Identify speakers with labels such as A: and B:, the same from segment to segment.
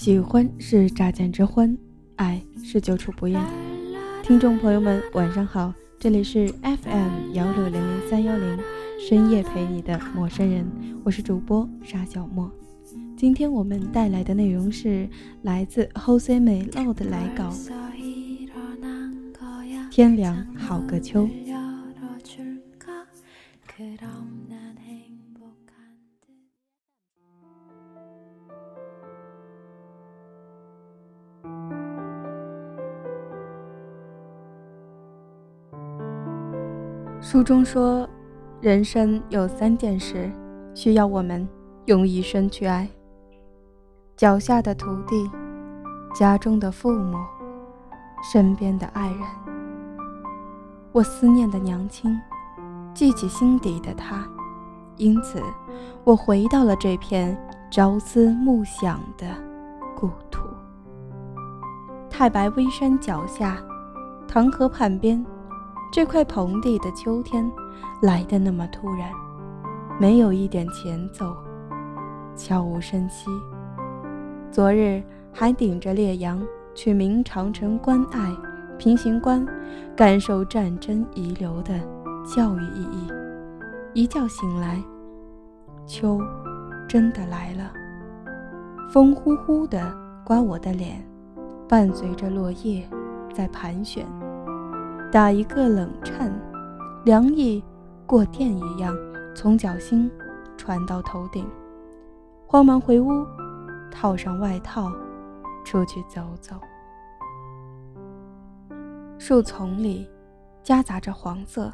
A: 喜欢是乍见之欢，爱是久处不厌。听众朋友们，晚上好，这里是 FM 幺六零零三幺零，深夜陪你的陌生人，我是主播沙小莫。今天我们带来的内容是来自 Jose Melo 的来稿。天凉好个秋。书中说，人生有三件事需要我们用一生去爱：脚下的土地，家中的父母，身边的爱人。我思念的娘亲，记起心底的她，因此我回到了这片朝思暮想的故土。太白微山脚下，唐河畔边，这块蓬地的秋天来得那么突然，没有一点前奏，悄无声息。昨日还顶着烈阳去明长城关隘。平型关，感受战争遗留的教育意义。一觉醒来，秋真的来了。风呼呼地刮我的脸，伴随着落叶在盘旋，打一个冷颤，凉意过电一样从脚心传到头顶。慌忙回屋，套上外套，出去走走。树丛里夹杂着黄色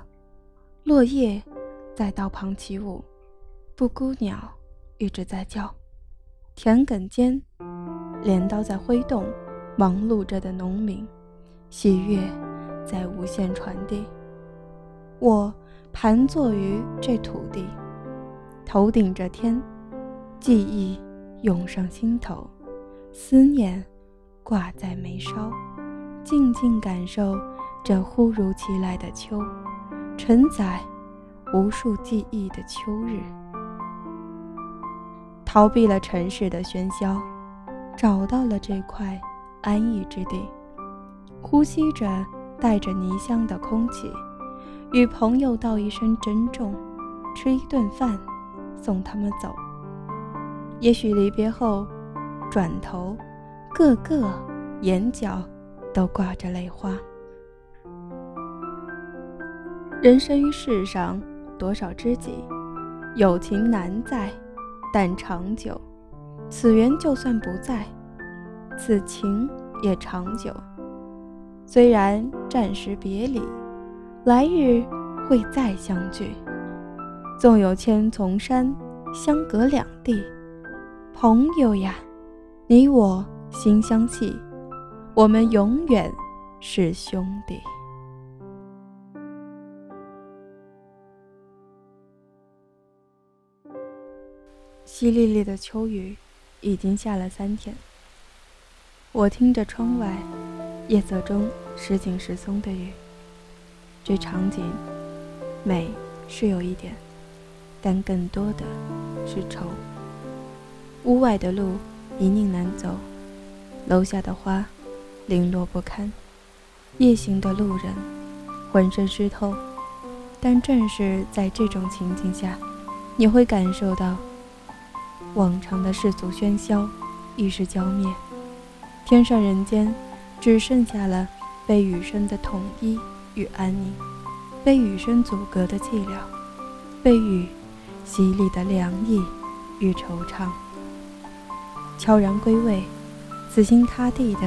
A: 落叶，在道旁起舞。布谷鸟一直在叫。田埂间，镰刀在挥动，忙碌着的农民，喜悦在无限传递。我盘坐于这土地，头顶着天，记忆涌上心头，思念挂在眉梢。静静感受这忽如其来的秋，承载无数记忆的秋日。逃避了尘世的喧嚣，找到了这块安逸之地，呼吸着带着泥香的空气，与朋友道一声珍重，吃一顿饭，送他们走。也许离别后，转头，个个眼角。都挂着泪花。人生于世上，多少知己，友情难在，但长久。此缘就算不在，此情也长久。虽然暂时别离，来日会再相聚。纵有千重山，相隔两地，朋友呀，你我心相系。我们永远是兄弟。淅沥沥的秋雨已经下了三天，我听着窗外夜色中时紧时松的雨，这场景美是有一点，但更多的是愁。屋外的路泥泞难走，楼下的花。零落不堪，夜行的路人浑身湿透，但正是在这种情境下，你会感受到往常的世俗喧嚣一时浇灭，天上人间只剩下了被雨声的统一与安宁，被雨声阻隔的寂寥，被雨洗礼的凉意与惆怅。悄然归位，死心塌地的。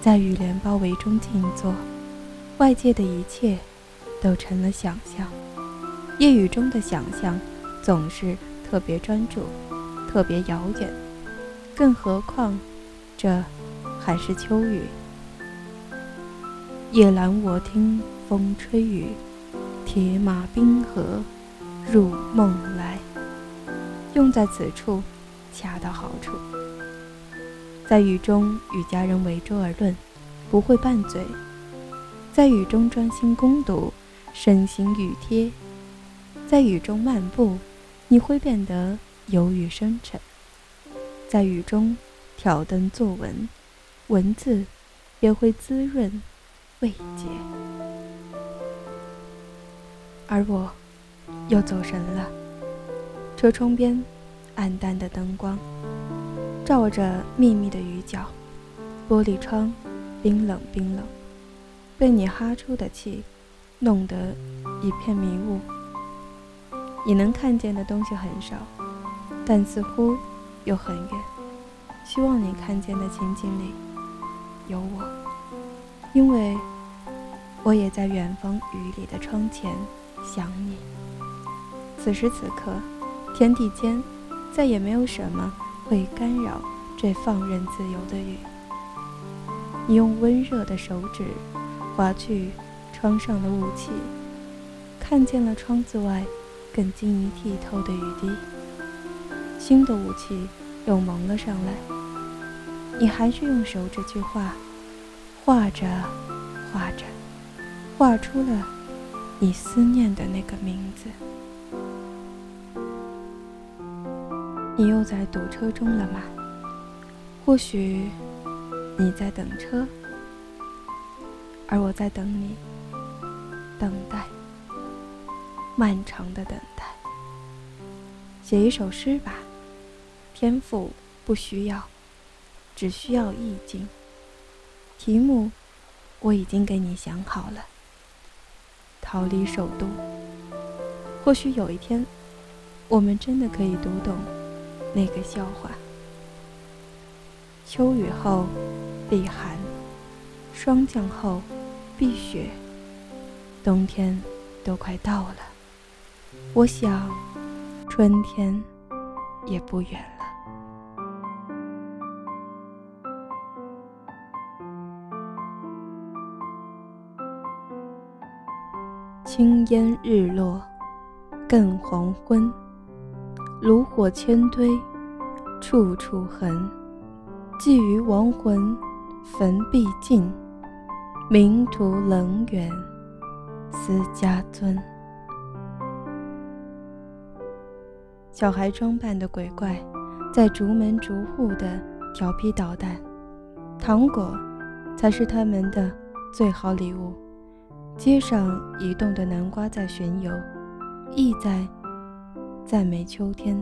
A: 在雨帘包围中静坐，外界的一切都成了想象。夜雨中的想象总是特别专注，特别遥远。更何况，这还是秋雨。夜阑卧听风吹雨，铁马冰河入梦来。用在此处，恰到好处。在雨中与家人围桌而论，不会拌嘴；在雨中专心攻读，身心雨贴；在雨中漫步，你会变得忧郁深沉；在雨中挑灯作文，文字也会滋润慰藉。而我，又走神了。车窗边，暗淡的灯光，照着密密的雨脚，玻璃窗冰冷冰冷，被你哈出的气弄得一片迷雾。你能看见的东西很少，但似乎又很远。希望你看见的情景里有我，因为我也在远方雨里的窗前。想你。此时此刻，天地间再也没有什么会干扰这放任自由的雨。你用温热的手指划去窗上的雾气，看见了窗子外更晶莹剔透的雨滴。新的雾气又蒙了上来。你还是用手指去画，画着，画着，画出了。你思念的那个名字，你又在堵车中了吗？或许你在等车，而我在等你，等待，漫长的等待。写一首诗吧，天赋不需要，只需要意境。题目我已经给你想好了。逃离首都，或许有一天，我们真的可以读懂那个笑话。秋雨后必寒，霜降后必雪，冬天都快到了，我想，春天也不远了。青烟日落，更黄昏。炉火千堆，处处痕。寄于亡魂，坟必尽。冥途冷远，思家尊。小孩装扮的鬼怪，在逐门逐户的调皮捣蛋。糖果，才是他们的最好礼物。街上移动的南瓜在巡游，意在赞美秋天，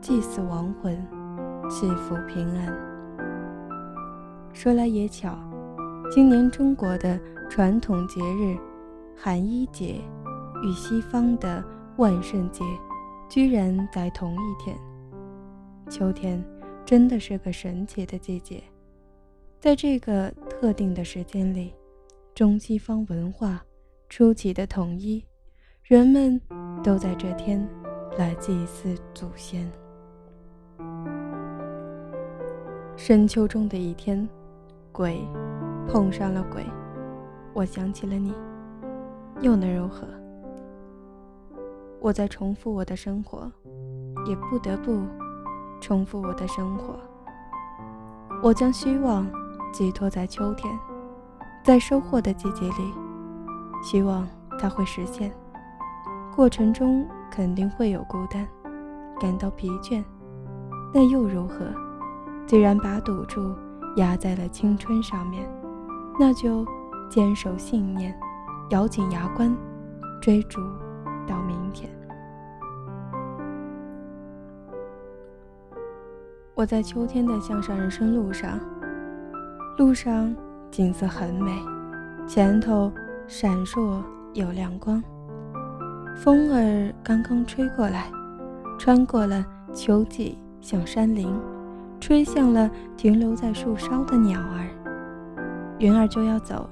A: 祭祀亡魂，祈福平安。说来也巧，今年中国的传统节日寒衣节与西方的万圣节居然在同一天。秋天真的是个神奇的季节，在这个特定的时间里。中西方文化出奇的统一，人们都在这天来祭祀祖先。深秋中的一天，鬼碰上了鬼，我想起了你，又能如何？我在重复我的生活，也不得不重复我的生活。我将希望寄托在秋天。在收获的季节里，希望它会实现。过程中肯定会有孤单，感到疲倦，那又如何？既然把赌注压在了青春上面，那就坚守信念，咬紧牙关，追逐到明天。我在秋天的向上人生路上，路上。景色很美，前头闪烁有亮光。风儿刚刚吹过来，穿过了秋季向山林，吹向了停留在树梢的鸟儿。云儿就要走，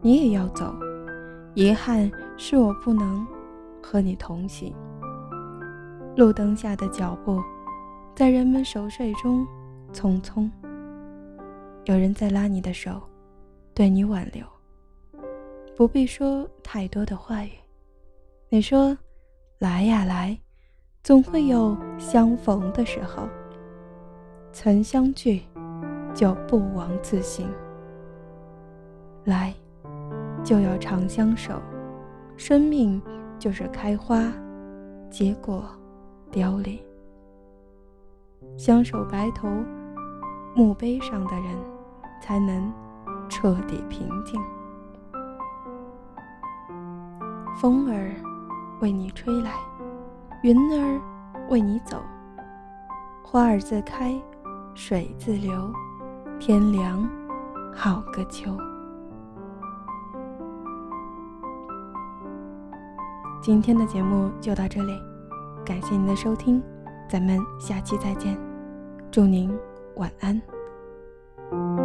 A: 你也要走，遗憾是我不能和你同行。路灯下的脚步，在人们熟睡中匆匆。有人在拉你的手。对你挽留，不必说太多的话语。你说：“来呀来，总会有相逢的时候。曾相聚，就不枉此行。来，就要长相守。生命就是开花，结果凋零。相守白头，墓碑上的人，才能彻底平静。风儿为你吹来，云儿为你走，花儿自开，水自流，天凉好个秋。今天的节目就到这里，感谢您的收听，咱们下期再见，祝您晚安。